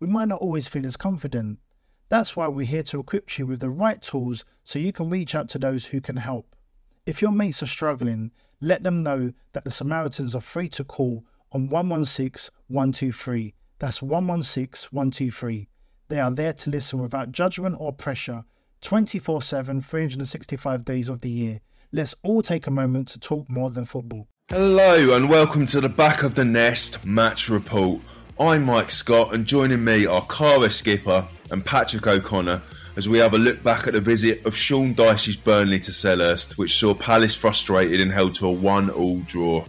we might not always feel as confident. That's why we're here to equip you with the right tools so you can reach out to those who can help. If your mates are struggling, let them know that the Samaritans are free to call on 116 123. That's 116 123. They are there to listen without judgment or pressure 24 7, 365 days of the year. Let's all take a moment to talk more than football. Hello, and welcome to the Back of the Nest match report. I'm Mike Scott, and joining me are Cara Skipper and Patrick O'Connor as we have a look back at the visit of Sean Dyche's Burnley to Selhurst, which saw Palace frustrated and held to a one-all draw.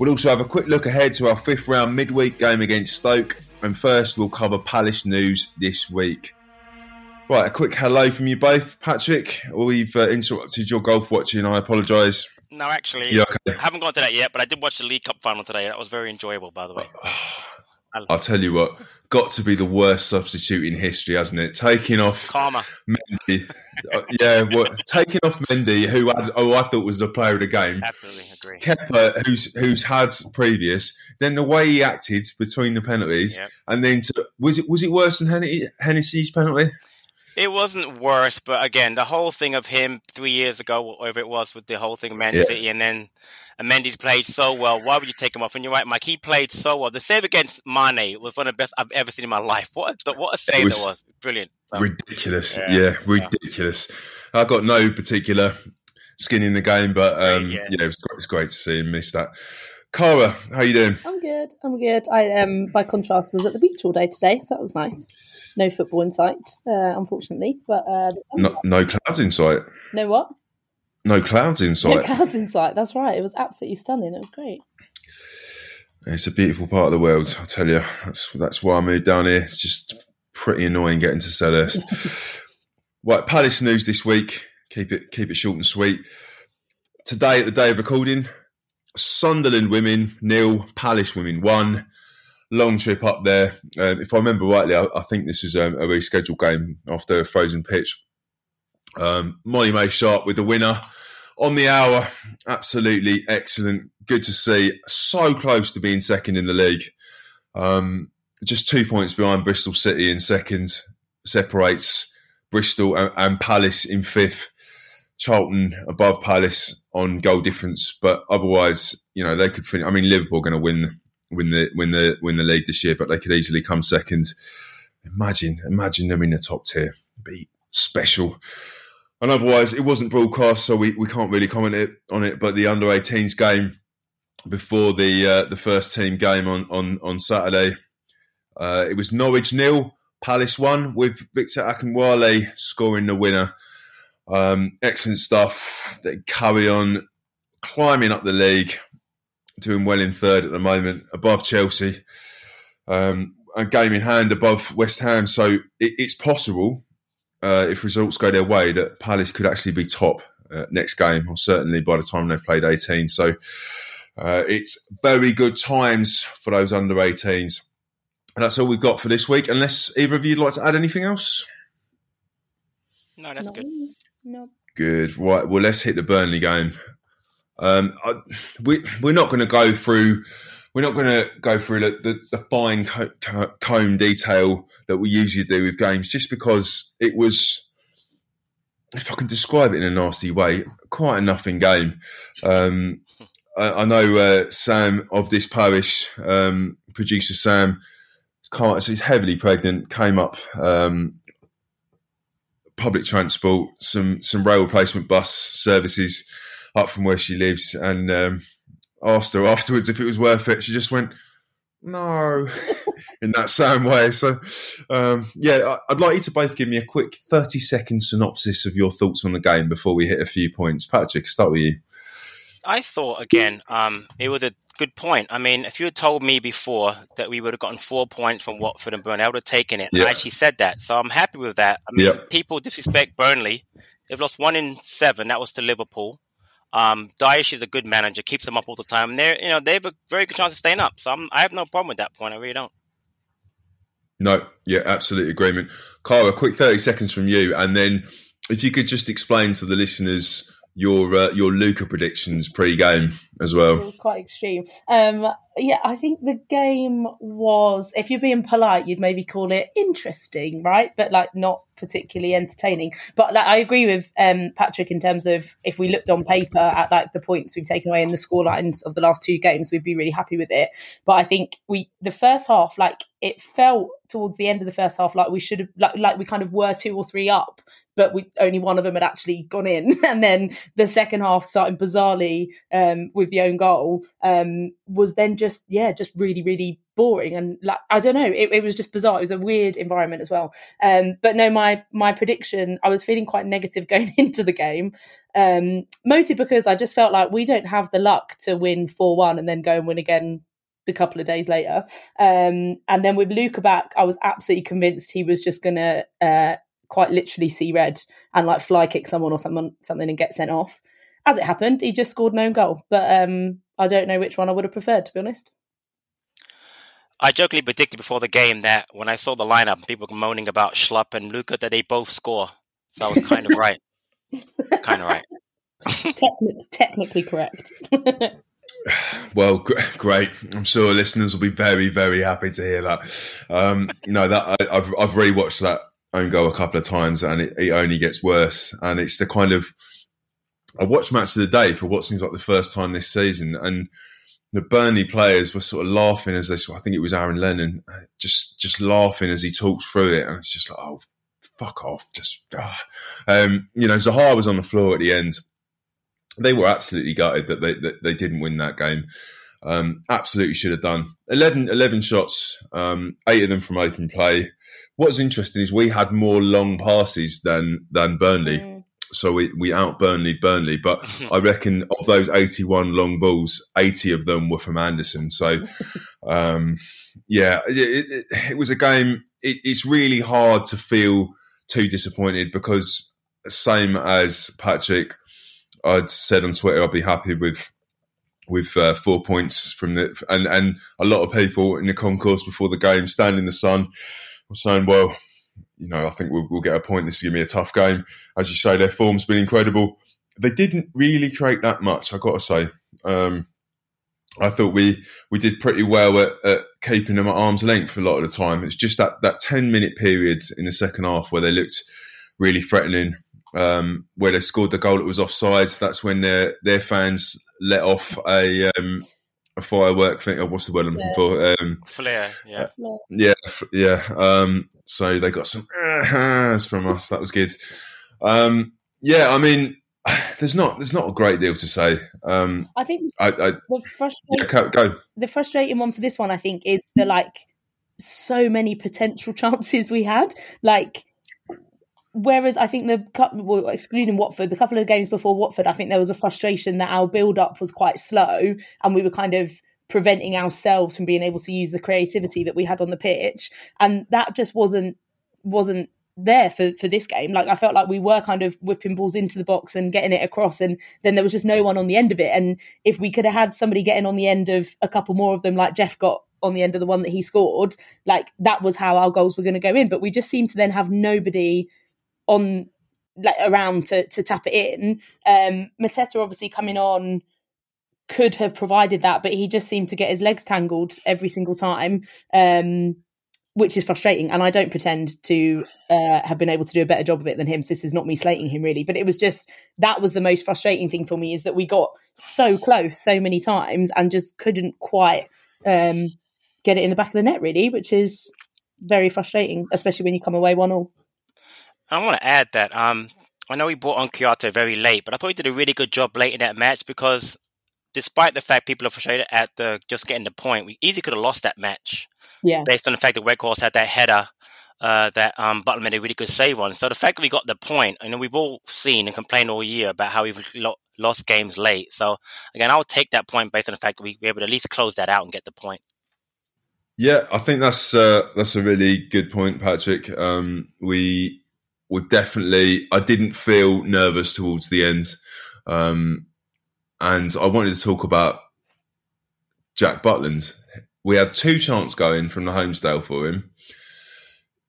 We'll also have a quick look ahead to our fifth round midweek game against Stoke, and first we'll cover Palace news this week. Right, a quick hello from you both, Patrick. We've uh, interrupted your golf watching. I apologise. No, actually, okay? I haven't got to that yet, but I did watch the League Cup final today. That was very enjoyable, by the way. I'll tell you what, got to be the worst substitute in history, hasn't it? Taking off Karma. Mendy. Uh, yeah, what, taking off Mendy, who had, oh, I thought was the player of the game. Absolutely agree. Kepa, who's who's had previous, then the way he acted between the penalties, Yep. and then to, was it was it worse than Henne- Hennessy's penalty? It wasn't worse, but again, the whole thing of him three years ago, whatever it was, with the whole thing of Man Yeah. City, and then Mendy's played so well. Why would you take him off? And you're right, Mike. He played so well. The save against Mane was one of the best I've ever seen in my life. What a, what a save was that was! Brilliant. So, ridiculous, yeah, yeah, yeah. ridiculous. I got no particular skin in the game, but um, Yeah. yeah, it was, great- it was great to see him miss that. Cara, how you doing? I'm good. I'm good. I um by contrast was at the beach all day today, so that was nice. No football in sight, uh, unfortunately. But uh, No, no clouds in sight. no what? No clouds in sight. No clouds in sight. That's right. It was absolutely stunning. It was great. It's a beautiful part of the world, I tell you. That's that's why I moved down here. It's just pretty annoying getting to Selhurst. right, Palace news this week. Keep it keep it short and sweet. Today, at the day of recording, Sunderland women nil, Palace women one. Long trip up there. Um, if I remember rightly, I, I think this is um, a rescheduled game after a frozen pitch. Um, Molly-Mae Sharpe with the winner on the hour. Absolutely excellent. Good to see. So close to being second in the league. Um, just two points behind Bristol City in second. Separates Bristol and, and Palace in fifth. Charlton above Palace on goal difference, but otherwise, you know, they could finish. I mean, Liverpool are going to win win the win the win the league this year, but they could easily come second. Imagine, imagine them in the top tier. Be special. And otherwise, it wasn't broadcast, so we, we can't really comment it, on it. But the under 18s game before the uh, the first team game on on on Saturday, uh, it was Norwich nil, Palace one with Victor Akinwale scoring the winner. Um, excellent stuff. They carry on climbing up the league, doing well in third at the moment, above Chelsea, um, a game in hand above West Ham. So it, it's possible uh, if results go their way, that Palace could actually be top uh, next game, or certainly by the time they've played 18. So uh, it's very good times for those under 18s. And that's all we've got for this week, unless either of you'd like to add anything else. no, that's no, good. No. Good. Right. Well, let's hit the Burnley game. Um, I, we, we're not going to go through. We're not going to go through the, the, the fine co- co- comb detail that we usually do with games, just because it was, if I can describe it in a nasty way, quite a nothing game. Um, I, I know uh, Sam of this parish, um, producer Sam, so he's heavily pregnant. Came up um, public transport, some some rail replacement bus services up from where she lives, and um, asked her afterwards if it was worth it. She just went, "No," in that same way. So, um, yeah, I'd like you to both give me a quick thirty second synopsis of your thoughts on the game before we hit a few points. Patrick, start with you. I thought again, um, it was a good point. I mean, if you had told me before that we would have gotten four points from Watford and Burnley, I would have taken it. Yeah. I actually said that, so I'm happy with that. I mean, yep. people disrespect Burnley. They've lost one in seven. That was to Liverpool. Um, Dyche is a good manager, keeps them up all the time. They're, you know, they have a very good chance of staying up. So I'm, I have no problem with that point. I really don't. No, yeah, absolute agreement. Carl, a quick 30 seconds from you. And then if you could just explain to the listeners your uh, your Luka predictions pre-game as well. It was quite extreme. Um, yeah, I think the game was, if you're being polite, you'd maybe call it interesting, right? But like not particularly entertaining. But like, I agree with um, Patrick in terms of if we looked on paper at like the points we've taken away in the score lines of the last two games, we'd be really happy with it. But I think we the first half, like it felt towards the end of the first half like we should have like like we kind of were two or three up but we only one of them had actually gone in. And then the second half, starting bizarrely um, with the own goal, um, was then just yeah, just really really boring and like I don't know, it, it was just bizarre. It was a weird environment as well. Um, but no, my my prediction, I was feeling quite negative going into the game, um, mostly because I just felt like we don't have the luck to win four one and then go and win again the couple of days later. Um, and then with Luka back, I was absolutely convinced he was just going to uh, quite literally see red and like fly kick someone or someone something and get sent off. As it happened, he just scored no goal. But um, I don't know which one I would have preferred, to be honest. I jokingly predicted before the game that when I saw the lineup, people were moaning about Schlupp and Luka that they both score. So I was kind of right. kind of right. Techni- technically correct. well, great. I'm sure listeners will be very, very happy to hear that. Um, no, that I, have I've rewatched that own goal a couple of times, and it, it only gets worse. And it's the kind of I watched match of the day for what seems like the first time this season, and the Burnley players were sort of laughing as they. I think it was Aaron Lennon, uh, just just laughing as he talked through it, and it's just like, oh, fuck off, just. Ah. Um, you know, Zaha was on the floor at the end. They were absolutely gutted that they that they didn't win that game. Um, absolutely should have done 11, 11 shots, um, eight of them from open play what's interesting is we had more long passes than than Burnley. Mm. So we, we out Burnley Burnley, but I reckon of those 81 long balls, 80 of them were from Andersen. So, um, yeah, it, it, it, was a game. It, it's really hard to feel too disappointed because, same as Patrick, I'd said on Twitter, I'd be happy with with uh, four points from the and and a lot of people in the concourse before the game stand in the sun was saying, well, you know, I think we'll, we'll get a point. This is going to be a tough game. As you say, their form's been incredible. They didn't really create that much, I got to say. Um, I thought we we did pretty well at, at, keeping them at arm's length a lot of the time. It's just that that ten minute period in the second half where they looked really threatening, um, where they scored the goal that was offside. That's when their their fans let off a um, a firework thing. Oh, what's the word I'm looking for? Um, Flare, yeah, yeah, yeah. Um, so they got some ahs from us. That was good. Um, yeah, I mean, there's not there's not a great deal to say. Um, I think I, I, the frustrating yeah, go. The frustrating one for this one, I think, is the like so many potential chances we had. Like Whereas I think the well, excluding Watford, the couple of games before Watford, I think there was a frustration that our build up was quite slow, and we were kind of preventing ourselves from being able to use the creativity that we had on the pitch, and that just wasn't wasn't there for for this game. Like I felt like we were kind of whipping balls into the box and getting it across, and then there was just no one on the end of it. And if we could have had somebody getting on the end of a couple more of them, like Jeff got on the end of the one that he scored, like that was how our goals were going to go in. But we just seemed to then have nobody on like around to to tap it in. Um, Mateta obviously coming on could have provided that, but he just seemed to get his legs tangled every single time, um, which is frustrating. And I don't pretend to uh, have been able to do a better job of it than him. So this is not me slating him really, but it was just that was the most frustrating thing for me is that we got so close so many times and just couldn't quite um, get it in the back of the net really, which is very frustrating, especially when you come away one all. I want to add that um, I know we brought on Kouyaté very late, but I thought he did a really good job late in that match because despite the fact people are frustrated at the just getting the point, we easily could have lost that match. Yeah. Based on the fact that Weghorst had that header uh, that um, Butland made a really good save on. So the fact that we got the point, and we've all seen and complained all year about how we've lo- lost games late. So again, I'll take that point based on the fact that we were able to at least close that out and get the point. Yeah, I think that's uh, that's a really good point, Patrick. Um, we we definitely. I didn't feel nervous towards the end, um, and I wanted to talk about Jack Butland. We had two chances going from the Holmesdale for him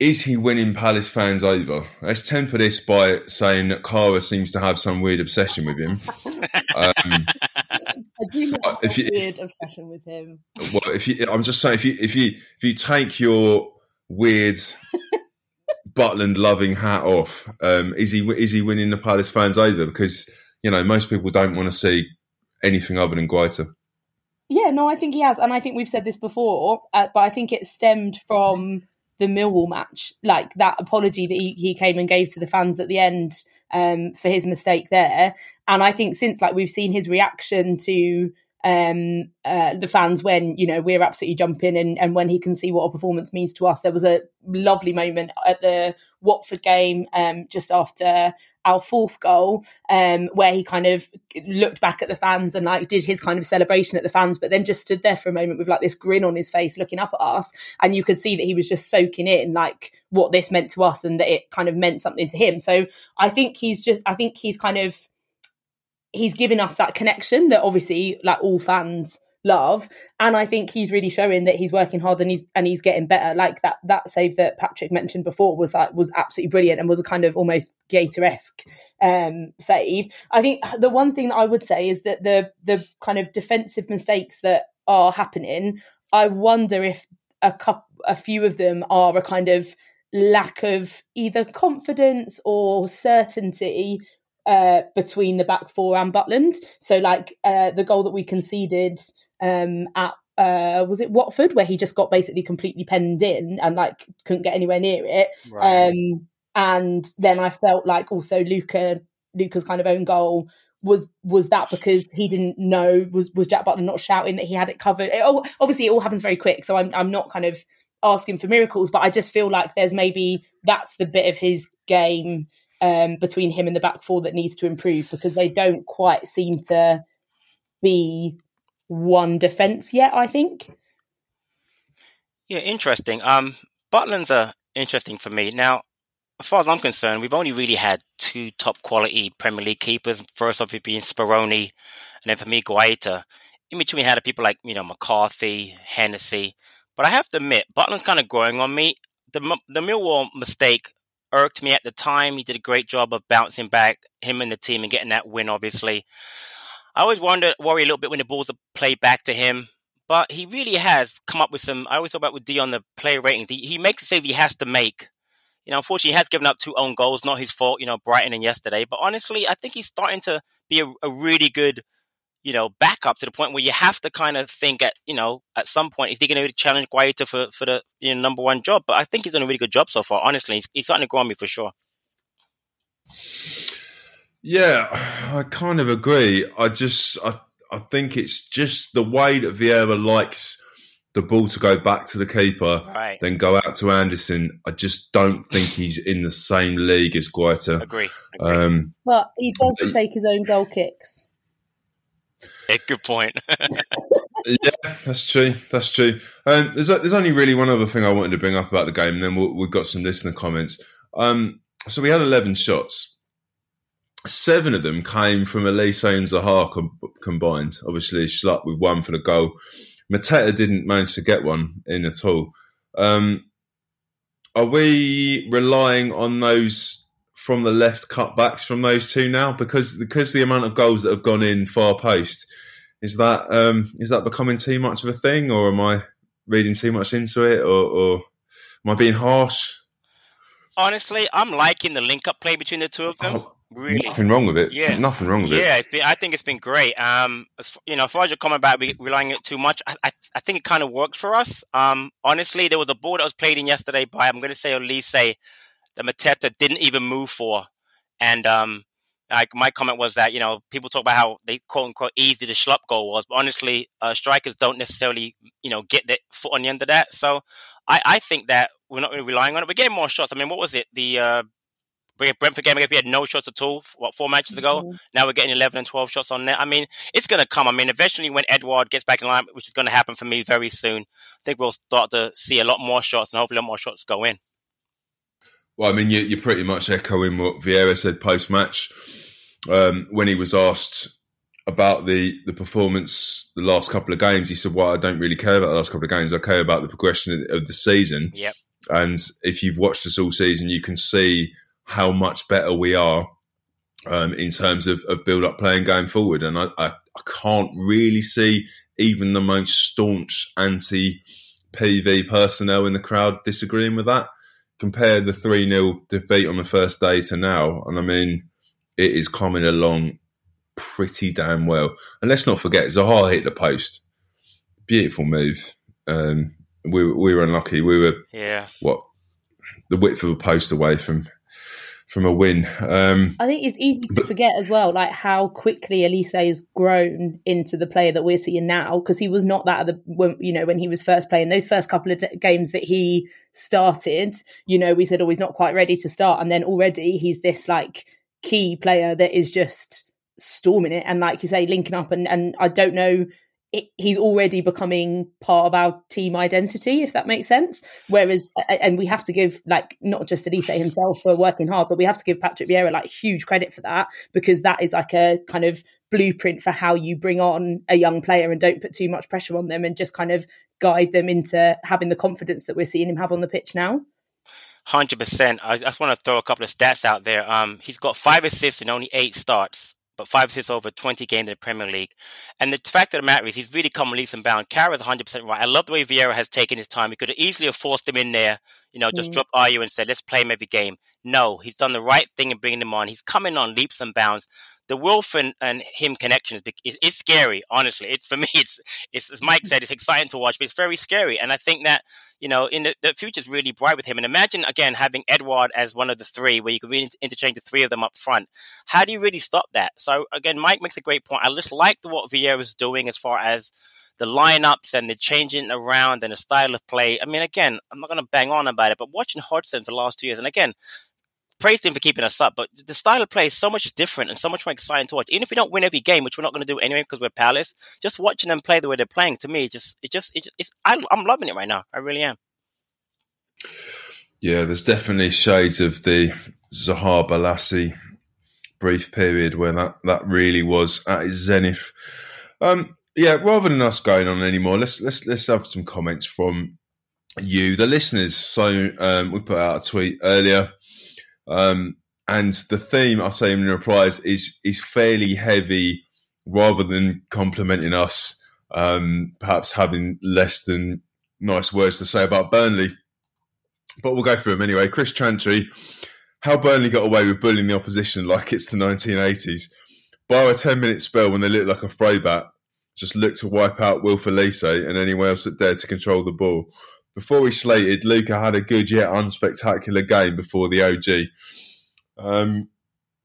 is he winning Palace fans over? Let's temper this by saying that Kara seems to have some weird obsession with him. Um, I do have a you, weird obsession with him. Well, if you, I'm just saying, if you if you if you take your weird Butland loving hat off, um, is he is he winning the Palace fans over? Because you know most people don't want to see anything other than Guaita. Yeah, no, I think he has, and I think we've said this before, uh, but I think it stemmed from the Millwall match, like that apology that he, he came and gave to the fans at the end um, for his mistake there. And I think since like we've seen his reaction to um, uh, the fans when you know we're absolutely jumping and, and when he can see what a performance means to us. There was a lovely moment at the Watford game um, just after our fourth goal um, where he kind of looked back at the fans and like did his kind of celebration at the fans, but then just stood there for a moment with like this grin on his face, looking up at us, and you could see that he was just soaking in like what this meant to us and that it kind of meant something to him. So I think he's just, I think he's kind of he's given us that connection that obviously like all fans love. And i think he's really showing that he's working hard and he's and he's getting better. Like that that save that patrick mentioned before was like was absolutely brilliant and was a kind of almost Guaita-esque um save. I think the one thing that i would say is that the the kind of defensive mistakes that are happening i wonder if a couple a few of them are a kind of lack of either confidence or certainty uh, between the back four and Butland. So, like uh, the goal that we conceded um, at uh, was it Watford, where he just got basically completely penned in and like couldn't get anywhere near it. Right. Um, and then I felt like also Luka Luka's kind of own goal was was that because he didn't know was was Jack Butland not shouting that he had it covered. It, oh, obviously, it all happens very quick, so I'm I'm not kind of asking for miracles, but I just feel like there's maybe that's the bit of his game um, between him and the back four that needs to improve because they don't quite seem to be one defence yet. I think. Yeah, interesting. Um, Butland's are interesting for me now. As far as I'm concerned, we've only really had two top quality Premier League keepers. First off, it being Speroni, and then for me, Guaita. In between, we had people like you know McCarthy, Hennessy. But I have to admit, Butland's kind of growing on me. The the Millwall mistake irked me at the time. He did a great job of bouncing back, him and the team, and getting that win, obviously. I always wonder, worry a little bit when the balls are played back to him, but he really has come up with some. I always talk about with D on the player ratings. He, he makes the saves he has to make. You know, unfortunately, he has given up two own goals, not his fault, you know, Brighton and yesterday. But honestly, I think he's starting to be a, a really good you know, back up to the point where you have to kind of think at, you know, at some point, is he going to challenge Guaita for, for the you know, number one job? But I think he's done a really good job so far, honestly. He's, he's starting to grow on me for sure. Yeah, I kind of agree. I just, I, I think it's just the way that Vieira likes the ball to go back to the keeper, right. then go out to Andersen. I just don't think he's in the same league as Guaita. Agree. agree. Um, but he does take his own goal kicks. Good point. yeah, that's true. That's true. Um, there's a, there's only really one other thing I wanted to bring up about the game, and then we we have got some listener comments. Um, so we had 11 shots. Seven of them came from Olise and Zaha com- combined. Obviously, Schlupp with one for the goal. Mateta didn't manage to get one in at all. Um, are we relying on those from the left cutbacks from those two now because because the amount of goals that have gone in far post is that um, is that becoming too much of a thing or am I reading too much into it or, or am I being harsh? Honestly, I'm liking the link up play between the two of them. Oh, really nothing wrong with it. Yeah, nothing wrong with yeah, it. Yeah, I think it's been great. Um, as, you know, as far as your comment about relying it too much, I, I, I think it kind of works for us. Um, honestly, there was a ball that was played in yesterday by I'm going to say say that Mateta didn't even move for, and um, like my comment was that you know people talk about how they quote unquote easy the Schlupp goal was, but honestly, uh, strikers don't necessarily you know get their foot on the end of that. So I, I think that we're not really relying on it. We're getting more shots. I mean, what was it? The uh, Brentford game, we had no shots at all, what, four matches ago. Mm-hmm. Now we're getting 11 and 12 shots on net. I mean, it's going to come. I mean, eventually when Edouard gets back in line, which is going to happen for me very soon, I think we'll start to see a lot more shots and hopefully a lot more shots go in. Well, I mean, you, are pretty much echoing what Vieira said post match um, when he was asked about the the performance the last couple of games. He said, "Well, I don't really care about the last couple of games. I care about the progression of, of the season." Yep. And if you've watched us all season, you can see how much better we are um, in terms of, of build up playing going forward. And I, I, I can't really see even the most staunch anti PV personnel in the crowd disagreeing with that. Compare the 3 0 defeat on the first day to now. And I mean, it is coming along pretty damn well. And let's not forget, Zaha hit the post. Beautiful move. Um, we, we were unlucky. We were, yeah, what, the width of a post away from from a win. Um, I think it's easy to but, forget as well, like how quickly Olise has grown into the player that we're seeing now. Because he was not that at the when, you know when he was first playing those first couple of games that he started. You know, we said, oh, he's not quite ready to start, and then already he's this like key player that is just storming it and like you say linking up and and I don't know it, he's already becoming part of our team identity, if that makes sense. Whereas, and we have to give like not just Olise himself for working hard, but we have to give Patrick Vieira like huge credit for that because that is like a kind of blueprint for how you bring on a young player and don't put too much pressure on them and just kind of guide them into having the confidence that we're seeing him have on the pitch now. Hundred percent. I just want to throw a couple of stats out there. Um, he's got five assists in only eight starts but five assists over 20 games in the Premier League. And the fact of the matter is, he's really come leaps and bounds. Is 100% right. I love the way Vieira has taken his time. He could have easily have forced him in there, you know, just mm. drop Ayew and said, let's play him every game. No, he's done the right thing in bringing him on. He's coming on leaps and bounds the Wilf and, and him connection is, is, scary. Honestly, it's for me. It's, it's as Mike said, it's exciting to watch, but it's very scary. And I think that you know, in the, the future is really bright with him. And imagine again having Edouard as one of the three, where you could really interchange the three of them up front. How do you really stop that? So again, Mike makes a great point. I just liked what Vieira was doing as far as the lineups and the changing around and the style of play. I mean, again, I'm not going to bang on about it, but watching Hodgson for the last two years, and again, praised him for keeping us up, but the style of play is so much different and so much more exciting to watch. Even if we don't win every game, which we're not going to do anyway because we're Palace, just watching them play the way they're playing to me, just it just it just, it's I, I'm loving it right now. I really am. Yeah, there's definitely shades of the Zaha Bolasie brief period where that that really was at its zenith. Um, yeah, rather than us going on anymore, let's let's let's have some comments from you, the listeners. So um, we put out a tweet earlier um, and the theme I say in replies is is fairly heavy, rather than complimenting us, um, perhaps having less than nice words to say about Burnley. But we'll go through them anyway. Chris Chantry, how Burnley got away with bullying the opposition like it's the 1980s. By a 10 minute spell when they looked like a throwback, just looked to wipe out Wilf Olise and anyone else that dared to control the ball before we slated, Luka had a good yet unspectacular game before the OG. Um,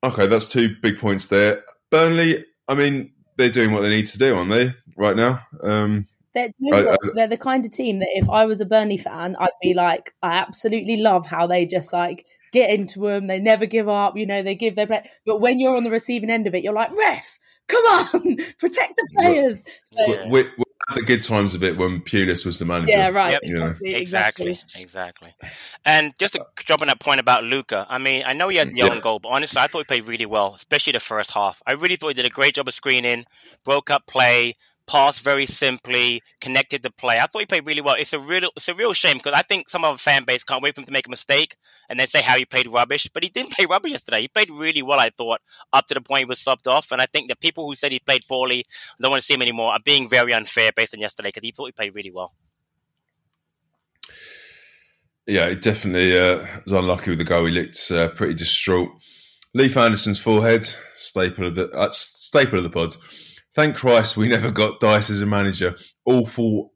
okay, that's two big points there. Burnley, I mean, they're doing what they need to do, aren't they, right now? Um, they're, I, I, they're the kind of team that if I was a Burnley fan, I'd be like, I absolutely love how they just like get into them. They never give up. You know, they give their play. But when you're on the receiving end of it, you're like, ref, come on, protect the players. So, the good times of it when Pulis was the manager. Yeah, right. Yep. You know? exactly, exactly. And just to jump on that point about Luka, I mean, I know he had mm, the yeah. own goal, but honestly, I thought he played really well, especially the first half. I really thought he did a great job of screening, broke up play, passed very simply, connected the play. I thought he played really well. It's a real, it's a real shame because I think some of the fan base can't wait for him to make a mistake and then say how he played rubbish. But he didn't play rubbish yesterday. He played really well, I thought, up to the point he was subbed off. And I think the people who said he played poorly, don't want to see him anymore, are being very unfair based on yesterday because he thought he played really well. Yeah, he definitely uh, was unlucky with the goal. He looked uh, pretty distraught. Leif Andersen's forehead, staple of the uh, staple of the pods. Thank Christ we never got Dyche as a manager. Awful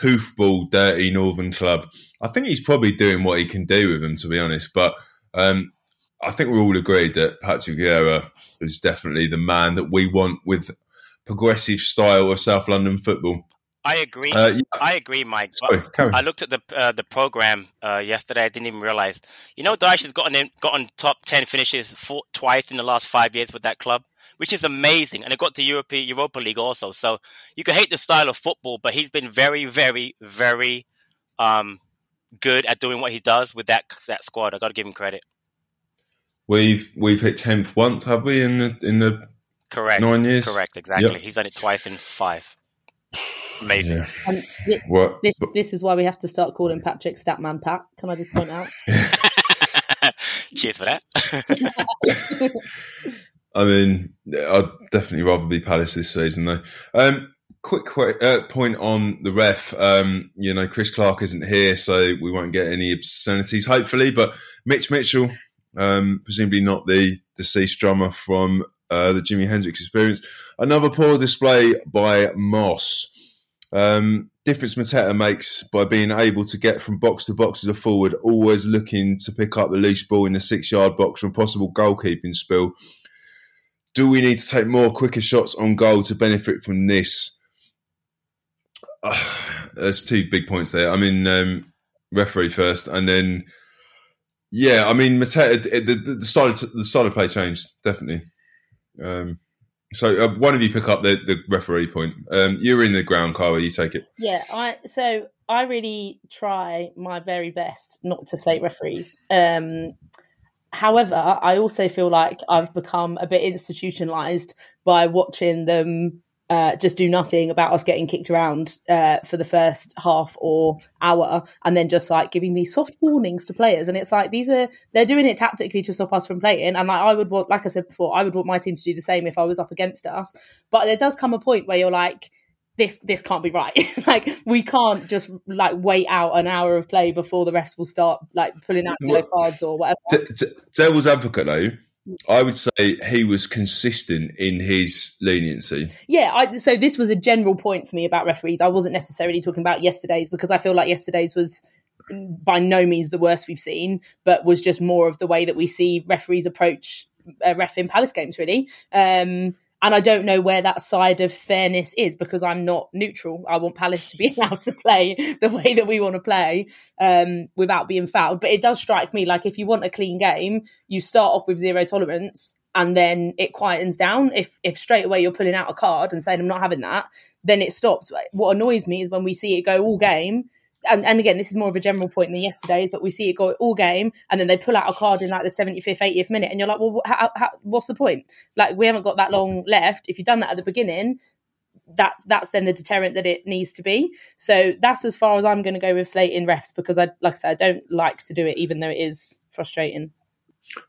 hoofball, dirty Northern club. I think he's probably doing what he can do with them, to be honest. But um, I think we're all agreed that Patrick Vieira is definitely the man that we want with progressive style of South London football. I agree. Uh, yeah. I agree, Mike. Sorry, I looked at the uh, the program uh, yesterday. I didn't even realize. You know, Dyche has gotten in, gotten top ten finishes for, twice in the last five years with that club, which is amazing. And it got to Europe, Europa League also. So you can hate the style of football, but he's been very, very, very um, good at doing what he does with that that squad. I got to give him credit. We've we've hit tenth once, have we? In the in the correct nine years. Correct, exactly. Yep. He's done it twice in five. Amazing. Yeah. th- what? This this is why we have to start calling Patrick Statman Pat. Can I just point out? Cheers for that. I mean, I'd definitely rather be Palace this season, though. Um, quick, uh, point on the ref. Um, you know, Chris Clark isn't here, so we won't get any obscenities, hopefully. But Mitch Mitchell, um, presumably not the deceased drummer from uh, the Jimi Hendrix experience. Another poor display by Moss. Um, difference Mateta makes by being able to get from box to box as a forward, always looking to pick up the loose ball in the six yard box from possible goalkeeping spill. Do we need to take more quicker shots on goal to benefit from this? Uh, there's two big points there. I mean, um, referee first, and then yeah, I mean, Mateta, the, the, the style of, the style of play changed definitely. Um, so uh, one of you pick up the, the referee point. Um, you're in the ground, Carl. You take it. Yeah, I so I really try my very best not to slate referees. Um, however, I also feel like I've become a bit institutionalized by watching them uh, just do nothing about us getting kicked around uh, for the first half or hour, and then just like giving me soft warnings to players. And it's like these are they're doing it tactically to stop us from playing. And like I would want, like I said before, I would want my team to do the same if I was up against us. But there does come a point where you're like. This this can't be right. like we can't just like wait out an hour of play before the rest will start like pulling out yellow cards or whatever. T- t- devil's advocate though, I would say he was consistent in his leniency. Yeah, I, so this was a general point for me about referees. I wasn't necessarily talking about yesterday's because I feel like yesterday's was by no means the worst we've seen, but was just more of the way that we see referees approach uh, ref in Palace games, really. Um, and I don't know where that side of fairness is because I'm not neutral. I want Palace to be allowed to play the way that we want to play um, without being fouled. But it does strike me like if you want a clean game, you start off with zero tolerance and then it quietens down. If if straight away you're pulling out a card and saying I'm not having that, then it stops. What annoys me is when we see it go all game and, and again, this is more of a general point than yesterday's, but we see it go all game, and then they pull out a card in like the 75th, 80th minute, and you're like, well, how, how, what's the point? Like, we haven't got that long left. If you've done that at the beginning, that that's then the deterrent that it needs to be. So that's as far as I'm going to go with slating refs because I, like I said, I don't like to do it, even though it is frustrating.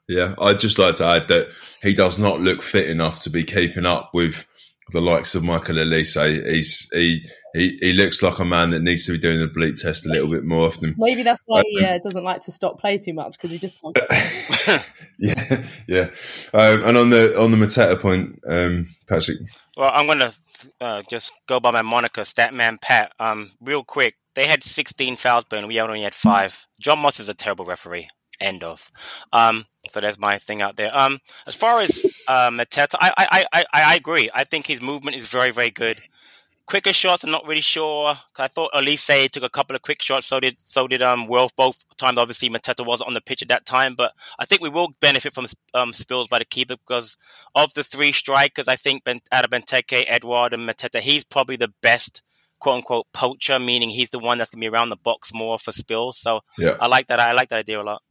Yeah, I'd just like to add that he does not look fit enough to be keeping up with the likes of Michael Olise. He's he he, he looks like a man that needs to be doing the bleep test a little bit more often. Maybe that's why um, he uh, doesn't like to stop play too much because he just. yeah, yeah. Um, and on the on the Mateta point, um, Patrick. Well, I'm going to uh, just go by my moniker, Statman Pat. Um, real quick, they had 16 fouls, but we only had five. Jon Moss is a terrible referee. End of. Um, so that's my thing out there. Um, as far as uh, Mateta, I, I, I, I agree. I think his movement is very, very good quicker shots, I'm not really sure. I thought Olise took a couple of quick shots. So did so did um Wilf both times. Obviously, Mateta wasn't on the pitch at that time, but I think we will benefit from um, spills by the keeper because of the three strikers. I think ben, out of Benteke, Edouard, and Mateta, he's probably the best quote unquote poacher, meaning he's the one that's gonna be around the box more for spills. So yeah. I like that. I like that idea a lot.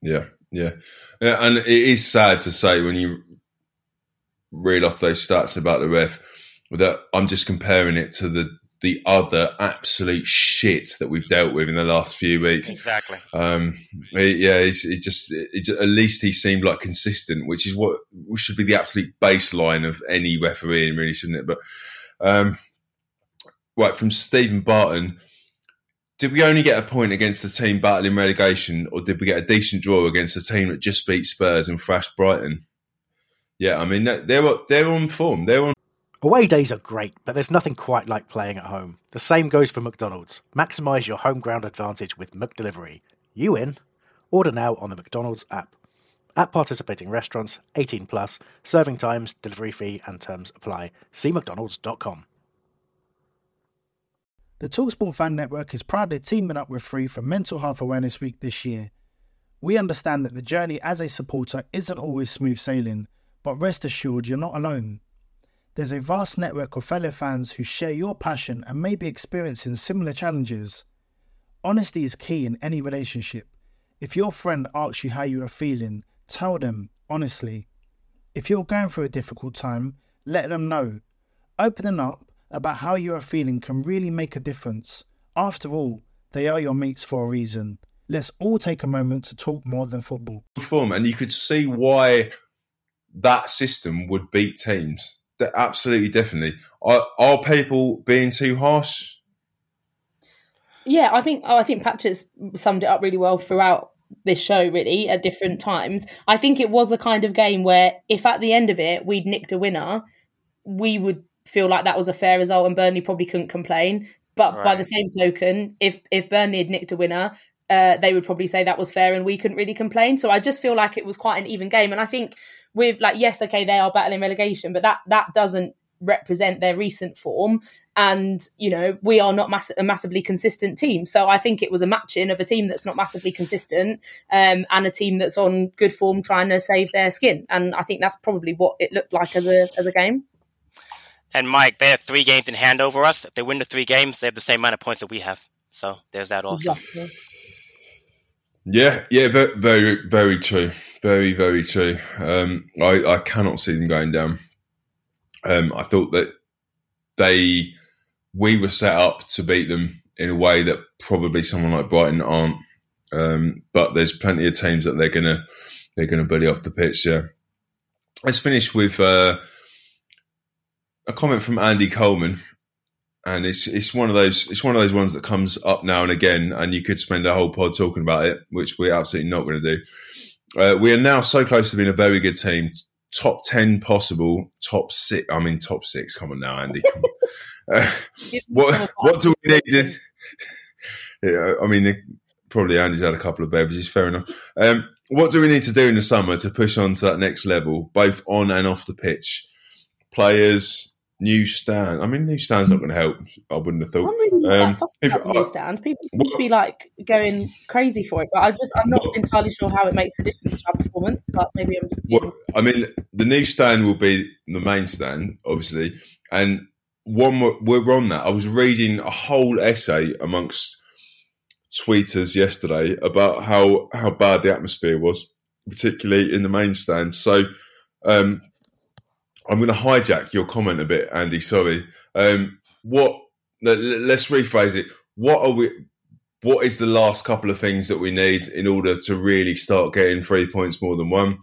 Yeah, yeah, yeah, and it is sad to say when you reel off those stats about the ref that I'm just comparing it to the the other absolute shit that we've dealt with in the last few weeks. Exactly. Um, it, yeah, it's, it just it, at least he seemed like consistent, which is what should be the absolute baseline of any refereeing, really, shouldn't it? But um, right from Stephen Barton, did we only get a point against the team battling relegation, or did we get a decent draw against the team that just beat Spurs and thrashed Brighton? Yeah, I mean they're they're on form. They're on. Away days are great, but there's nothing quite like playing at home. The same goes for McDonald's. Maximise your home ground advantage with McDelivery. You in? Order now on the McDonald's app. At participating restaurants, 18 plus, serving times, delivery fee, and terms apply. See McDonald's.com. The Talksport Fan Network is proudly teaming up with Free for Mental Health Awareness Week this year. We understand that the journey as a supporter isn't always smooth sailing, but rest assured you're not alone. There's a vast network of fellow fans who share your passion and may be experiencing similar challenges. Honesty is key in any relationship. If your friend asks you how you are feeling, tell them honestly. If you're going through a difficult time, let them know. Opening up about how you are feeling can really make a difference. After all, they are your mates for a reason. Let's all take a moment to talk more than football. Form, and you could see why that system would beat teams. That absolutely, definitely. Are, are people being too harsh? Yeah, I think oh, I think Patrick's summed it up really well throughout this show. Really, at different times, I think it was a kind of game where if at the end of it we'd nicked a winner, we would feel like that was a fair result, and Burnley probably couldn't complain. But right. by the same token, if if Burnley had nicked a winner, uh, they would probably say that was fair, and we couldn't really complain. So I just feel like it was quite an even game, and I think with like yes, okay, they are battling relegation, but that that doesn't represent their recent form. And you know, we are not mass- a massively consistent team. So I think it was a matching of a team that's not massively consistent um, and a team that's on good form, trying to save their skin. And I think that's probably what it looked like as a as a game. And Mike, they have three games in hand over us. If they win the three games, they have the same amount of points that we have. So there's that also. Exactly. Yeah, yeah, very, very, true. Very, very true. Um, I, I cannot see them going down. Um, I thought that they, we were set up to beat them in a way that probably someone like Brighton aren't. Um, but there's plenty of teams that they're gonna they're gonna bully off the pitch. Yeah. Let's finish with uh, a comment from Andy Coleman, and it's it's one of those it's one of those ones that comes up now and again, and you could spend a whole pod talking about it, which we're absolutely not going to do. Uh, we are now so close to being a very good team, top ten possible, top six. I mean, top six. Come on now, Andy. uh, what what do we need? In, yeah, I mean, probably Andy's had a couple of beverages. Fair enough. Um, what do we need to do in the summer to push on to that next level, both on and off the pitch? Players, new stand. I mean, new stand's not going to help. I wouldn't have thought. I'm really not um, fussed about the new stand. People seem to be like going crazy for it, but I just I'm not entirely sure how it makes a difference to our performance. But maybe I'm just. Well, I mean, the new stand will be the main stand, obviously, and one we're on that. I was reading a whole essay amongst tweeters yesterday about how how bad the atmosphere was, particularly in the main stand. So. Um, I'm going to hijack your comment a bit, Andy. Sorry. Um, what? Let's rephrase it. What are we? What is the last couple of things that we need in order to really start getting three points more than one?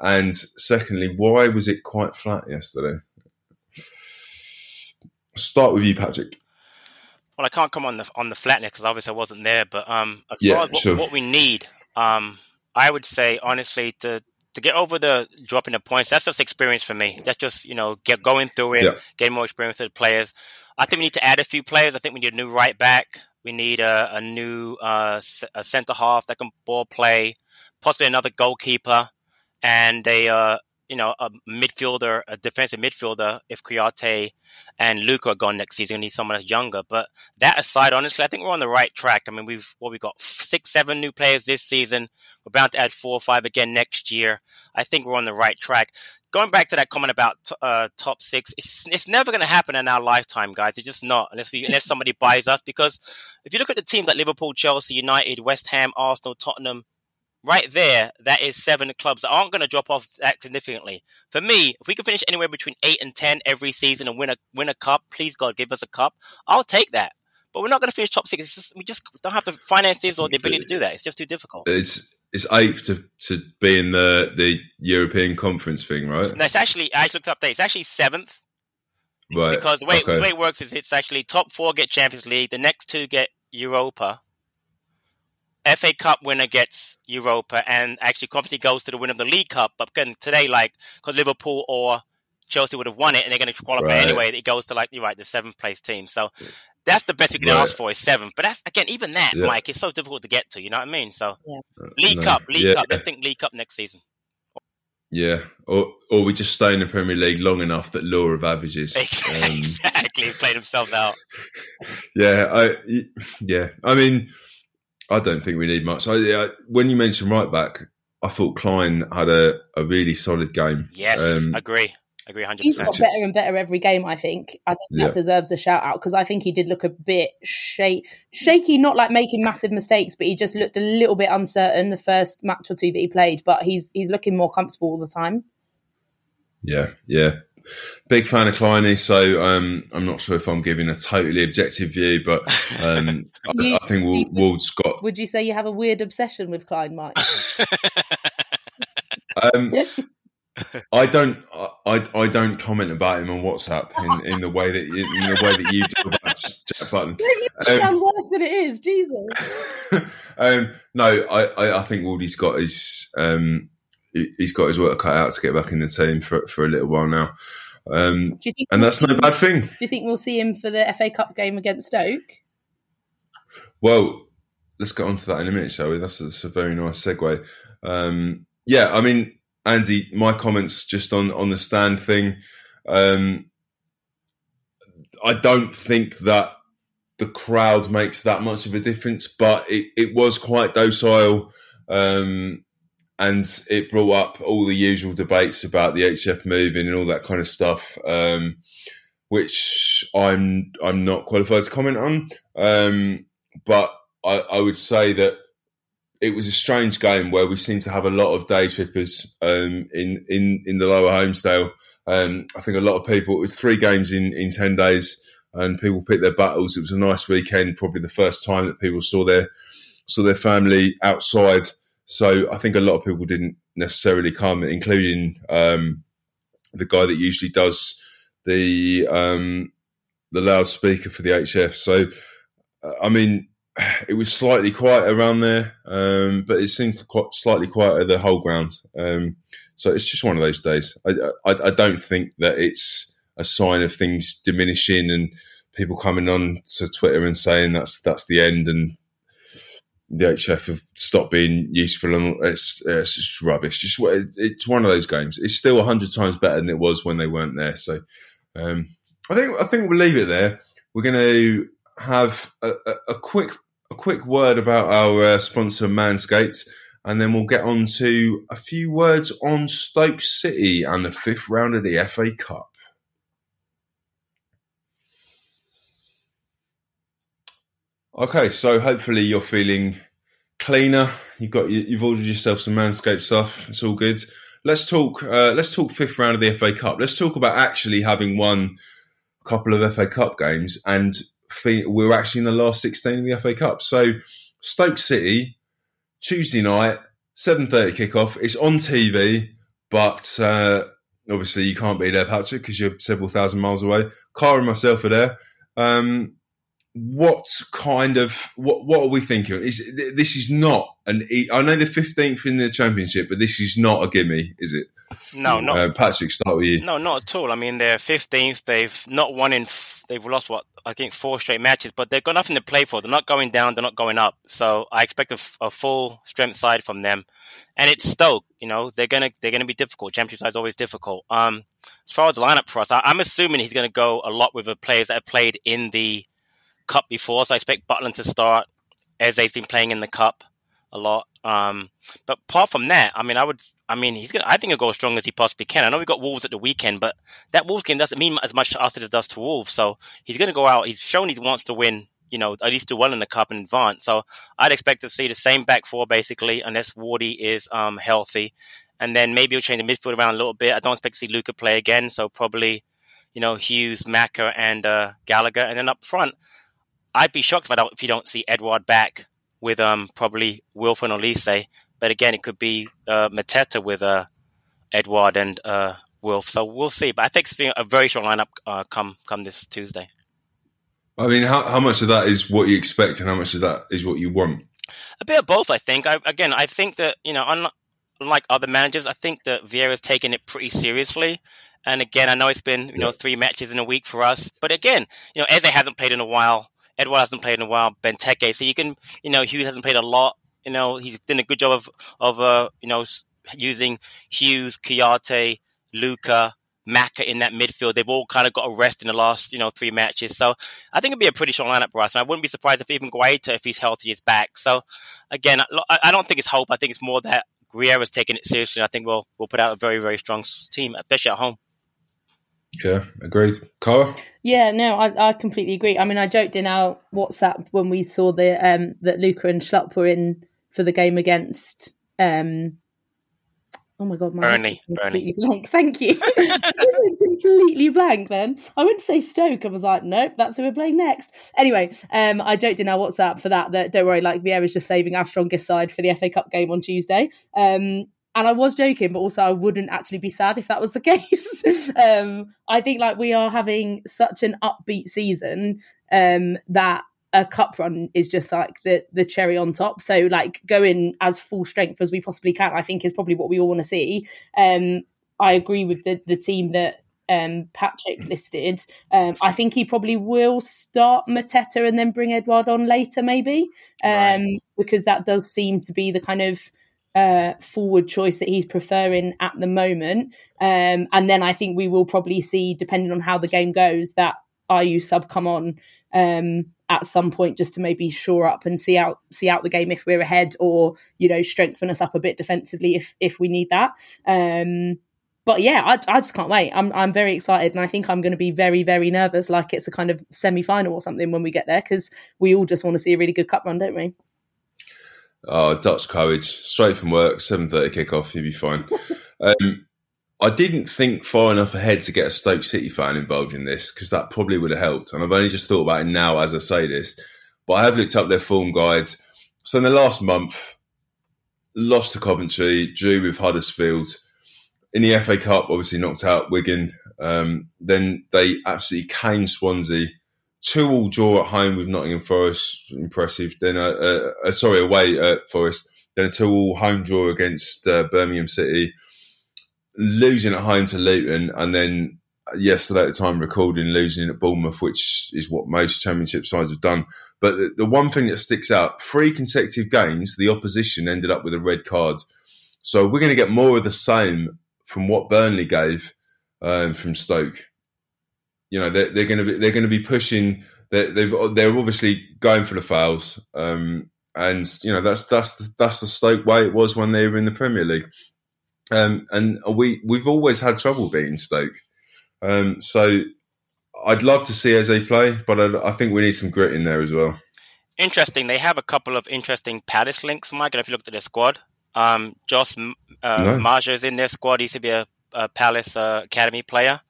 And secondly, why was it quite flat yesterday? Start with you, Patrick. Well, I can't come on the on the flatness because obviously I wasn't there. But um, as yeah, far as what, sure. what we need, um, I would say honestly to to get over the dropping the points, that's just experience for me. That's just you know get going through it, yeah. getting more experience with the players. I think we need to add a few players. I think we need a new right back. We need a, a new uh, a centre half that can ball play, possibly another goalkeeper, and a uh, you know, a midfielder, a defensive midfielder, if Kouyaté and Luka are gone next season, we need someone that's younger. But that aside, honestly, I think we're on the right track. I mean, we've what well, we got six, seven new players this season. We're bound to add four or five again next year. I think we're on the right track. Going back to that comment about uh, top six, it's it's never going to happen in our lifetime, guys. It's just not unless we unless somebody buys us. Because if you look at the team like Liverpool, Chelsea, United, West Ham, Arsenal, Tottenham, right there, that is seven clubs that aren't going to drop off that significantly. For me, if we can finish anywhere between eight and ten every season and win a win a cup, please God, give us a cup. I'll take that. But we're not going to finish top six. Just, we just don't have the finances or the ability to do that. It's just too difficult. It's it's eighth to, to be in the, the European conference thing, right? No, it's actually I just looked up there. It's actually seventh. Right. Because the way, okay. the way it works is it's actually top four get Champions League, the next two get Europa. FA Cup winner gets Europa, and actually Conference goes to the winner of the League Cup. But again, today, like, because Liverpool or Chelsea would have won it, and they're going to qualify right. anyway, it goes to like you're right, the seventh place team. So that's the best we can right. ask for is seventh. But that's again, even that, yeah. Mike, it's so difficult to get to. You know what I mean? So yeah. League no. Cup, League yeah. Cup. Let's think League Cup next season. Yeah, or or we just stay in the Premier League long enough that law of averages. exactly, um, played themselves out. Yeah, I yeah, I mean, I don't think we need much. I, I, when you mentioned right back, I thought Clyne had a, a really solid game. Yes, um, agree agree 100%. He's got better and better every game, I think. I think yeah. that deserves a shout out because I think he did look a bit sh- shaky, not like making massive mistakes, but he just looked a little bit uncertain the first match or two that he played. But he's he's looking more comfortable all the time. Yeah, yeah. Big fan of Clyne, so um, I'm not sure if I'm giving a totally objective view, but um, you, I, I, think Ward, Ward's got. Would you say you have a weird obsession with Clyne, Mike? um, I don't. I, I don't comment about him on WhatsApp in, in the way that you, in the way that you do about Jack Butland. Um, sound worse than it is, Jesus. um, no, I, I, I, think Wardy's got his um, he's got his work cut out to get back in the team for for a little while now. Um, and that's no bad thing. Do you think we'll see him for the FA Cup game against Stoke? Well, let's get on to that in a minute, shall we? That's, that's a very nice segue. Um, yeah, I mean, Andy, my comments just on on the stand thing. Um, I don't think that the crowd makes that much of a difference, but it, it was quite docile. Um, and it brought up all the usual debates about the HF moving and all that kind of stuff, um, which I'm I'm not qualified to comment on. Um, but I, I, would say that it was a strange game where we seemed to have a lot of day trippers um, in in in the lower Holmesdale. Um, I think a lot of people. It was three games in in ten days, and people picked their battles. It was a nice weekend, probably the first time that people saw their saw their family outside. So I think a lot of people didn't necessarily come, including um, the guy that usually does the um, the loudspeaker for the HF. So I mean, it was slightly quiet around there, um, but it seemed quite slightly quieter the whole ground. Um, so it's just one of those days. I, I, I, don't think that it's a sign of things diminishing and people coming on to Twitter and saying that's that's the end and the HF have stopped being useful and it's, it's just rubbish. Just it's one of those games. It's still hundred times better than it was when they weren't there. So um, I think I think we'll leave it there. We're going to have a, a, a quick a quick word about our uh, sponsor, Manscaped, and then we'll get on to a few words on Stoke City and the fifth round of the FA Cup. Okay, so hopefully you're feeling cleaner. You've got you've ordered yourself some Manscaped stuff. It's all good. Let's talk. Uh, let's talk fifth round of the FA Cup. Let's talk about actually having won a couple of FA Cup games and we're actually in the last 16 of the FA Cup. So Stoke City, Tuesday night, 7.30 kickoff. It's on TV, but uh, obviously you can't be there, Patrick, because you're several thousand miles away. Cara and myself are there. Um, what kind of what what are we thinking? Is this is not an? I know the fifteenth in the championship, but this is not a gimme, is it? No, not uh, Patrick. Start with you. No, not at all. I mean, they're fifteenth. They've not won in. They've lost what I think four straight matches, but they've got nothing to play for. They're not going down. They're not going up. So I expect a, a full strength side from them, and it's Stoke. You know, they're gonna they're gonna be difficult. Championship side's always difficult. Um, as far as the lineup for us, I, I'm assuming he's gonna go a lot with the players that have played in the cup before. So I expect Butland to start. Eze's been playing in the cup a lot. Um, but apart from that, I mean, I would, I mean, he's gonna, I think he'll go as strong as he possibly can. I know we got Wolves at the weekend, but that Wolves game doesn't mean as much to us as it does to Wolves. So he's going to go out. He's shown he wants to win, you know, at least do well in the cup in advance. So I'd expect to see the same back four basically, unless Wardy is um, healthy. And then maybe he'll change the midfield around a little bit. I don't expect to see Luka play again. So probably, you know, Hughes, Macker, and uh, Gallagher. And then up front, I'd be shocked if I don't if you don't see Edouard back with um probably Wilfried and Olise. But again, it could be uh, Mateta with uh, Edouard and uh, Wilf. So we'll see. But I think it's been a very strong lineup uh, come come this Tuesday. I mean, how, how much of that is what you expect and how much of that is what you want? A bit of both, I think. I, again, I think that, you know, unlike other managers, I think that Vieira's taken it pretty seriously. And again, I know it's been, you know, three matches in a week for us. But again, you know, Eze hasn't played in a while. Edouard hasn't played in a while. Benteke. So you can, you know, Hughes hasn't played a lot. You know, he's done a good job of, of uh, you know, using Hughes, Kouyaté, Luka, Maka in that midfield. They've all kind of got a rest in the last, you know, three matches. So I think it'd be a pretty strong lineup for us. And I wouldn't be surprised if even Guaita, if he's healthy, is back. So again, I don't think it's hope. I think it's more that Vieira's taking it seriously. I think we'll we'll put out a very very strong team, especially at home. Yeah, agreed. Cara? Yeah, no, I, I completely agree. I mean, I joked in our WhatsApp when we saw the um, that Luka and Schlupp were in for the game against um, Oh my god, my Burnley, completely blank. Thank you. completely blank. Then I went to say Stoke. I was like, nope, that's who we're playing next. Anyway, um, I joked in our WhatsApp for that. That don't worry, like Vieira's just saving our strongest side for the FA Cup game on Tuesday. Um, and I was joking, but also I wouldn't actually be sad if that was the case. um, I think like we are having such an upbeat season um, that a cup run is just like the the cherry on top. So like going as full strength as we possibly can, I think is probably what we all want to see. Um, I agree with the the team that um, Patrick listed. Um, I think he probably will start Mateta and then bring Edouard on later, maybe, um, right. because that does seem to be the kind of uh, forward choice that he's preferring at the moment. Um, and then I think we will probably see, depending on how the game goes, that Ayew sub come on um, at some point just to maybe shore up and see out see out the game if we're ahead, or you know strengthen us up a bit defensively if if we need that. Um, but yeah, I, I just can't wait. I'm I'm very excited, and I think I'm going to be very very nervous, like it's a kind of semi final or something when we get there, because we all just want to see a really good cup run, don't we? Oh, Dutch courage, straight from work, seven thirty kickoff, you'll be fine. um, I didn't think far enough ahead to get a Stoke City fan involved in this because that probably would have helped. And I've only just thought about it now as I say this, but I have looked up their form guides. So in the last month, lost to Coventry, drew with Huddersfield. In the FA Cup, obviously knocked out Wigan. Um, then they absolutely caned Swansea. Two all draw at home with Nottingham Forest, impressive. Then, a, uh, uh sorry, away at Forest. Then a two all home draw against uh, Birmingham City losing at home to Luton, and then yesterday at the time recording losing at Bournemouth, which is what most Championship sides have done. But the, the, one thing that sticks out: three consecutive games, the opposition ended up with a red card. So we're going to get more of the same from what Burnley gave um, from Stoke. You know, they're, they're, going to be they're going to be pushing. They're, they've they're obviously going for the fouls. Um, and you know that's that's that's the Stoke way it was when they were in the Premier League. Um, and we we've always had trouble beating Stoke. Um, so I'd love to see as they play, but I, I, think we need some grit in there as well. Interesting. They have a couple of interesting Palace links, Mike. And if you looked at their squad, um, Josh uh, no. In their squad. He used to be a, a Palace uh, academy player.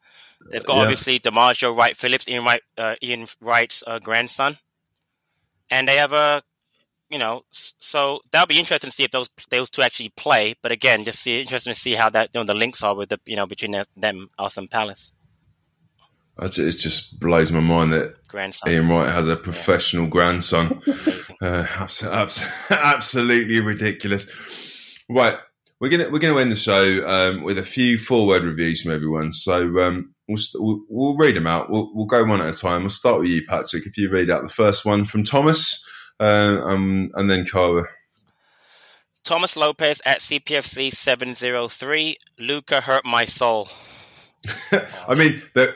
They've got yeah. obviously D'Margio Wright Phillips, Ian Wright, uh, Ian Wright's uh, grandson, and they have a you know, so that'll be interesting to see if those those two actually play. But again, just see interesting to see how that you know the links are with the you know between them, us and Palace. It just blows my mind that grandson. Ian Wright has a professional yeah. grandson. uh, absolutely ridiculous. Right, we're gonna we're gonna end the show um, with a few forward reviews from everyone. So um, we'll, we'll read them out. We'll, we'll go one at a time. We'll start with you, Patrick. If you read out the first one from Thomas. Uh, um, and then Cara. Thomas Lopez at CPFC 703. Luka hurt my soul. I mean, there,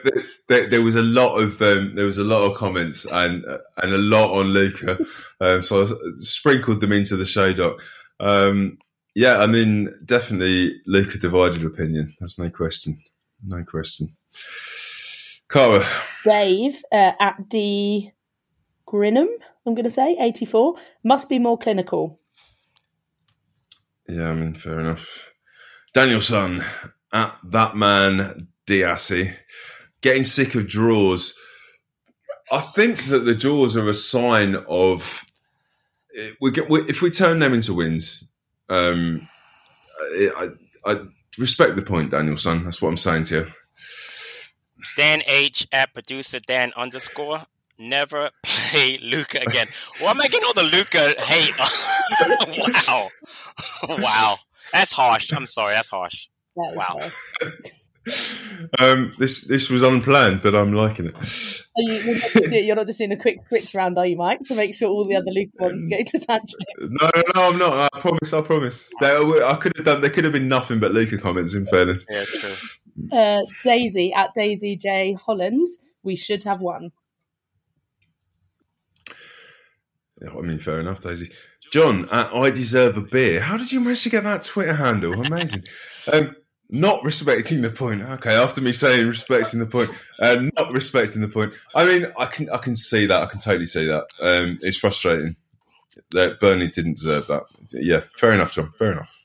there, there, was a lot of um, there was a lot of comments and and a lot on Luka, um, so I sprinkled them into the show doc. Um, yeah, I mean, definitely Luka divided opinion. That's no question, no question. Cara, Dave uh, at D Grinham, I'm going to say, 84, must be more clinical. Yeah, I mean, fair enough. Danielson, at that man Diassi, getting sick of draws. I think that the draws are a sign of we get if we turn them into wins. Um, I, I respect the point, Danielson. That's what I'm saying to you. Dan H at producer Dan underscore never play Luka again. Why am I getting all the Luka hate? wow, wow, that's harsh. I'm sorry, that's harsh. That wow. um, this this was unplanned, but I'm liking it. You, you're, not doing, you're, not just doing a quick switch round, are you, Mike, to make sure all the other Luka ones go to Patrick? No, no, no, I'm not. I promise. I promise. There, I could have done. There could have been nothing but Luka comments. In fairness, yeah, true. Uh, Daisy at Daisy J Hollands. We should have won. I mean, fair enough, Daisy. John, I deserve a beer. How did you manage to get that Twitter handle? Amazing. Um, not respecting the point. Okay, after me saying respecting the point, uh, not respecting the point. I mean, I can I can see that. I can totally see that. Um, it's frustrating that Burnley didn't deserve that. Yeah, fair enough, John. Fair enough.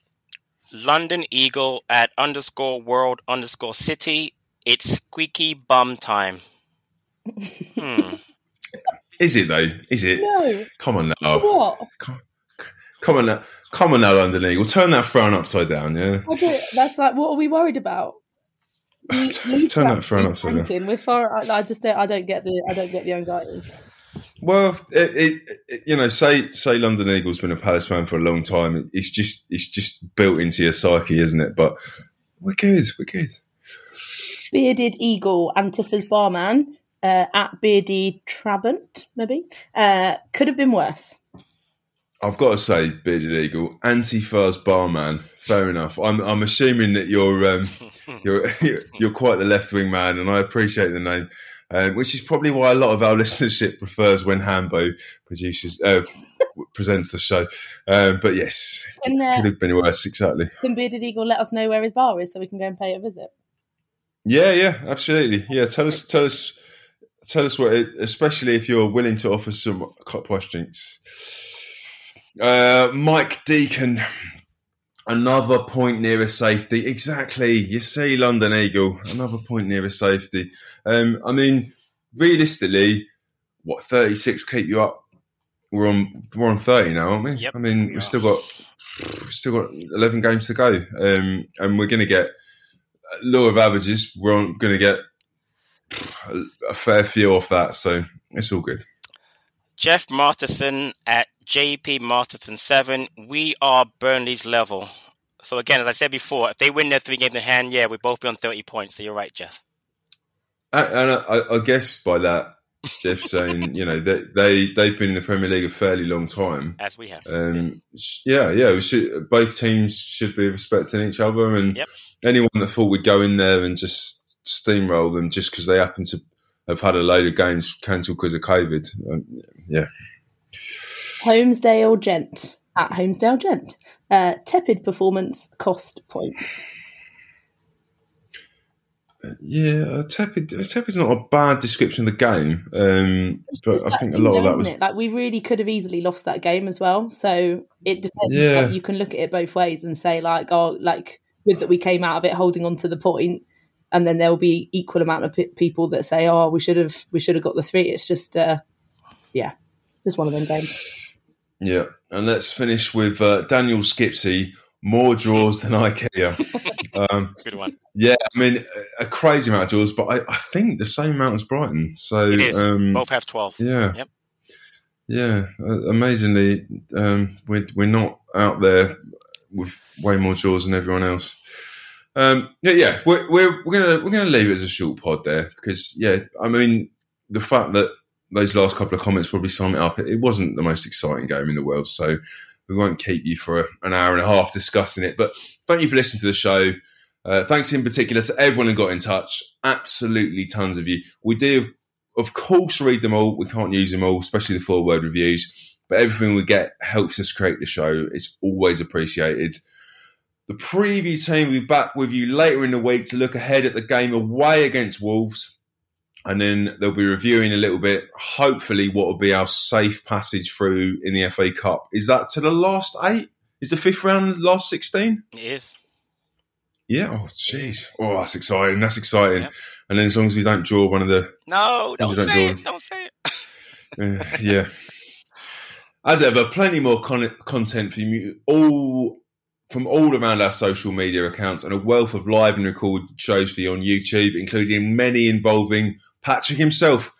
London Eagle at underscore world underscore city. It's squeaky bum time. Hmm. Is it though? Is it? No. Come on now. What? Come, come on now. Come on now, London Eagle. Turn that frown upside down, yeah? That's like, what are we worried about? Turn that frown upside down. We're far. I just don't. I don't get the. I don't get the anxiety. Well, it, it, you know, say say London Eagle's been a Palace fan for a long time. It's just it's just built into your psyche, isn't it? But we're good. We're good. Bearded Eagle, Antifa's barman uh, at Beardy Trabant, maybe uh, could have been worse. I've got to say, Bearded Eagle, anti-Fars barman. Fair enough. I'm I'm assuming that you're um, you're you're quite the left wing man, and I appreciate the name, um, which is probably why a lot of our listenership prefers when Hambo produces uh, presents the show. Um, but yes, can, uh, could have been worse. Exactly. Can Bearded Eagle let us know where his bar is so we can go and pay a visit? Yeah, yeah, absolutely. Yeah, tell us, tell us, tell us what, it, especially if you're willing to offer some cut price drinks. Uh, Mike Deacon, another point near a safety. Exactly. You see, London Eagle, another point near a safety. Um, I mean, realistically, what thirty six keep you up? We're on we're on thirty now, aren't we? Yep, I mean, we we've still got we've still got eleven games to go, um, and we're going to get law of averages. We're going to get a, a fair few off that, so it's all good. Jeff Masterson at JP Masterson seven. We are Burnley's level. So again, as I said before, if they win their three games in hand, yeah, we both be on thirty points. So you're right, Jeff. And I, I guess by that, Jeff saying, you know, they, they they've been in the Premier League a fairly long time, as we have. Um, yeah, yeah. Should, both teams should be respecting each other, and yep. anyone that thought we'd go in there and just steamroll them just because they happen to have had a load of games cancelled because of COVID, um, yeah. Holmesdale Gent at Holmesdale Gent. Uh, tepid performance, cost points. Uh, yeah, tepid. Tepid's not a bad description of the game, um, but I think a lot of that was it? like we really could have easily lost that game as well. So it depends. Yeah. Like, you can look at it both ways and say like, oh, like good that we came out of it holding on to the point, and then there will be equal amount of p- people that say, oh, we should have we should have got the three. It's just, uh, yeah, just one of them games. Yeah, and let's finish with uh, Daniel Skipsey. More draws than IKEA. Um, Good one. Yeah, I mean a crazy amount of draws, but I, I think the same amount as Brighton. So it is. Um, Both have twelve. Yeah. Yep. Yeah, uh, amazingly, um, we're we're not out there with way more draws than everyone else. Um, yeah, yeah, we're, we're we're gonna we're gonna leave it as a short pod there because yeah, I mean the fact that those last couple of comments probably sum it up. It wasn't the most exciting game in the world, so we won't keep you for an hour and a half discussing it. But thank you for listening to the show. Uh, thanks in particular to everyone who got in touch. Absolutely tons of you. We do, of course, read them all. We can't use them all, especially the four word reviews. But everything we get helps us create the show. It's always appreciated. The preview team will be back with you later in the week to look ahead at the game away against Wolves and then they'll be reviewing a little bit, hopefully, what will be our safe passage through in the FA Cup. Is that to the last eight? Is the fifth round last 16? It is. Yeah. Oh, jeez. Oh, that's exciting. That's exciting. Yep. And then as long as we don't draw one of the. No, don't, don't say it. Don't say it. uh, yeah. As ever, plenty more con- content for you all from all around our social media accounts and a wealth of live and recorded shows for you on YouTube, including many involving Patrick himself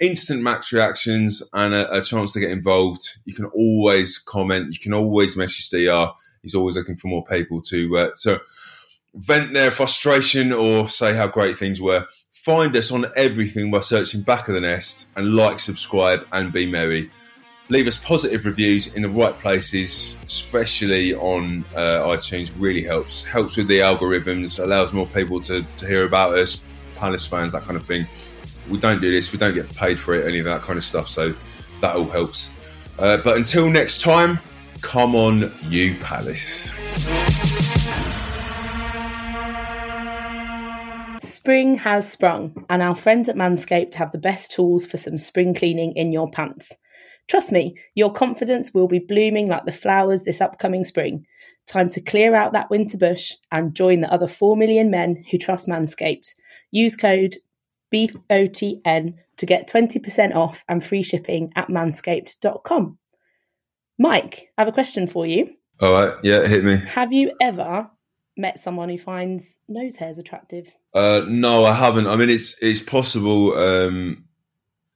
instant match reactions and a, a, chance to get involved. You can always comment. You can always message DR. He's always looking for more people to uh, to vent their frustration or say how great things were. Find us on everything by searching Back of the Nest and like, subscribe, and be merry. Leave us positive reviews in the right places, especially on uh, iTunes. Really helps. Helps with the algorithms. Allows more people to, to hear about us, Palace fans, that kind of thing. We don't do this. We don't get paid for it, any of that kind of stuff. So that all helps. Uh, but until next time, come on, you Palace. Spring has sprung, and our friends at Manscaped have the best tools for some spring cleaning in your pants. Trust me, your confidence will be blooming like the flowers this upcoming spring. Time to clear out that winter bush and join the other 4 million men who trust Manscaped. Use code BOTN to get 20% off and free shipping at manscaped.com. Mike, I have a question for you. All right, yeah, hit me. Have you ever met someone who finds nose hairs attractive? Uh, no, I haven't. I mean, it's it's possible. Um,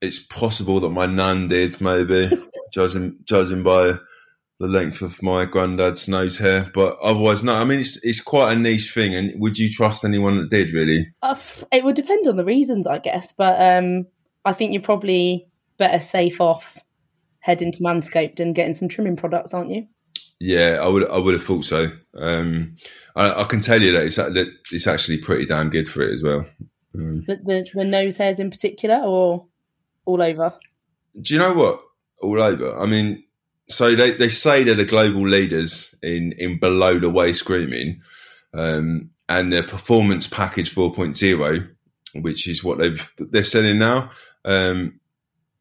it's possible that my nan did, maybe judging judging by the length of my granddad's nose hair. But otherwise, no. I mean, it's it's quite a niche thing. And would you trust anyone that did? Really? Uh, it would depend on the reasons, I guess. But um, I think you're probably better safe off heading to Manscaped and getting some trimming products, aren't you? Yeah, I would. I would have thought so. Um, I, I, can tell you that it's that it's actually pretty damn good for it as well. Um, the, the, the nose hairs in particular, or all over. Do you know what? All over. I mean, so they, they say they're the global leaders in in below the waist grooming, um, and their performance package 4.0, which is what they've they're selling now. Um,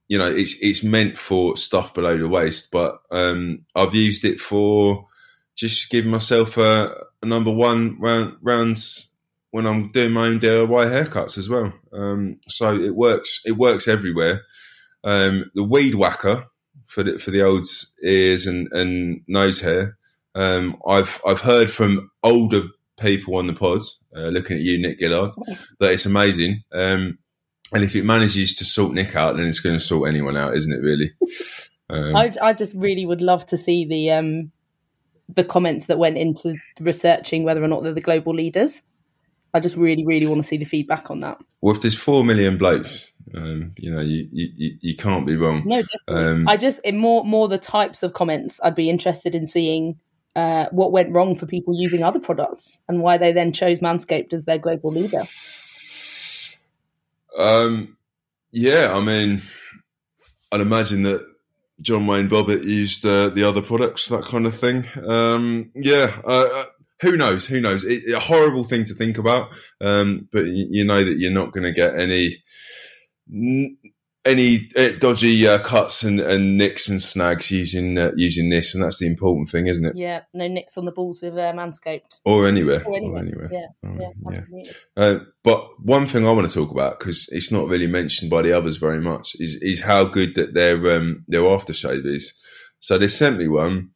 you know, it's it's meant for stuff below the waist, but um, I've used it for just giving myself a, a number one round, rounds when I'm doing my own DIY haircuts as well. Um, so it works. It works everywhere. Um, the weed whacker for the for the old ears and, and nose hair. Um, I've I've heard from older people on the pod, uh, looking at you, Nick Gillard, that it's amazing. Um, and if it manages to sort Nick out, then it's going to sort anyone out, isn't it? Really. Um, I, I just really would love to see the um, the comments that went into researching whether or not they're the global leaders. I just really, really want to see the feedback on that. Well, if there's four million blokes, um, you know, you, you you can't be wrong. No, definitely. Um, I just in more more the types of comments I'd be interested in seeing uh, what went wrong for people using other products and why they then chose Manscaped as their global leader. Um, yeah, I mean, I'd imagine that John Wayne Bobbitt used uh, the other products, that kind of thing. Um, yeah, uh who knows? Who knows? It, a horrible thing to think about, um, but you, you, know that you're not going to get any any uh, dodgy uh, cuts and, and nicks and snags using uh, using this, and that's the important thing, isn't it? Yeah, no nicks on the balls with uh, Manscaped or anywhere, or anywhere. Or anywhere. Yeah, oh, yeah, absolutely. Uh, but one thing I want to talk about because it's not really mentioned by the others very much is is how good that their um, their aftershave is. So they sent me one,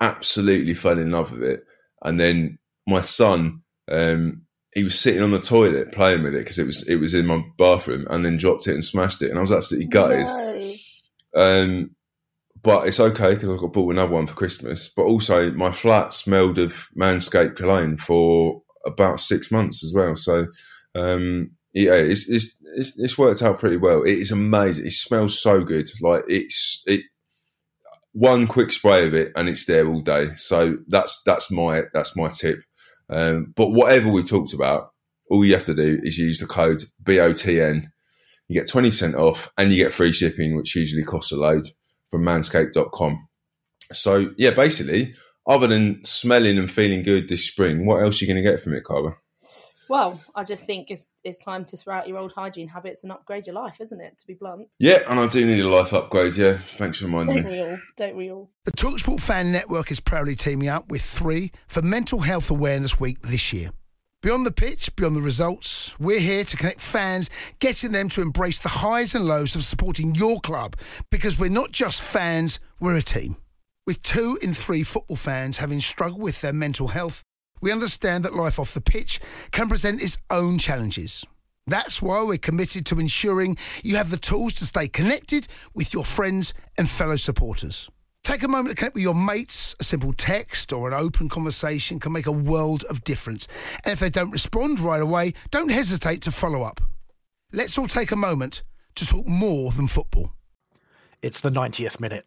absolutely fell in love with it, and then my son um, he was sitting on the toilet playing with it because it was it was in my bathroom, and then dropped it and smashed it, and I was absolutely gutted. No. Um, but it's okay because I got bought another one for Christmas. But also, my flat smelled of Manscaped cologne for about six months as well. So, um, yeah, it's, it's, it's it's worked out pretty well. It is amazing. It smells so good. Like it's it one quick spray of it and it's there all day. So that's that's my that's my tip. Um, but whatever we talked about, all you have to do is use the code BOTN. You get 20% off and you get free shipping, which usually costs a load from manscaped.com. So, yeah, basically, other than smelling and feeling good this spring, what else are you going to get from it, Carver? Well, I just think it's it's time to throw out your old hygiene habits and upgrade your life, isn't it? To be blunt. Yeah, and I do need a life upgrade. Yeah, thanks for reminding Don't me. We all? Don't we all? The Talksport Fan Network is proudly teaming up with three for Mental Health Awareness Week this year. Beyond the pitch, beyond the results, we're here to connect fans, getting them to embrace the highs and lows of supporting your club because we're not just fans, we're a team. With two in three football fans having struggled with their mental health, we understand that life off the pitch can present its own challenges. That's why we're committed to ensuring you have the tools to stay connected with your friends and fellow supporters. Take a moment to connect with your mates. A simple text or an open conversation can make a world of difference. And if they don't respond right away, don't hesitate to follow up. Let's all take a moment to talk more than football. It's the 90th minute.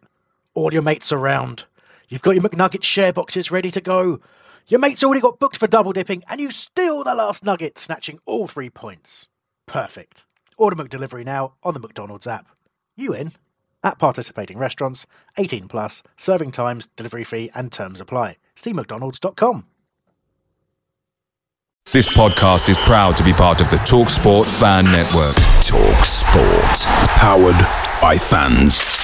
All your mates around. You've got your McNugget share boxes ready to go. Your mate's already got booked for double dipping, and you steal the last nugget, snatching all three points. Perfect. Order McDelivery now on the McDonald's app. You in? At participating restaurants, 18 plus, serving times, delivery fee, and terms apply. See McDonald's.com. This podcast is proud to be part of the TalkSport Fan Network. TalkSport, powered by fans.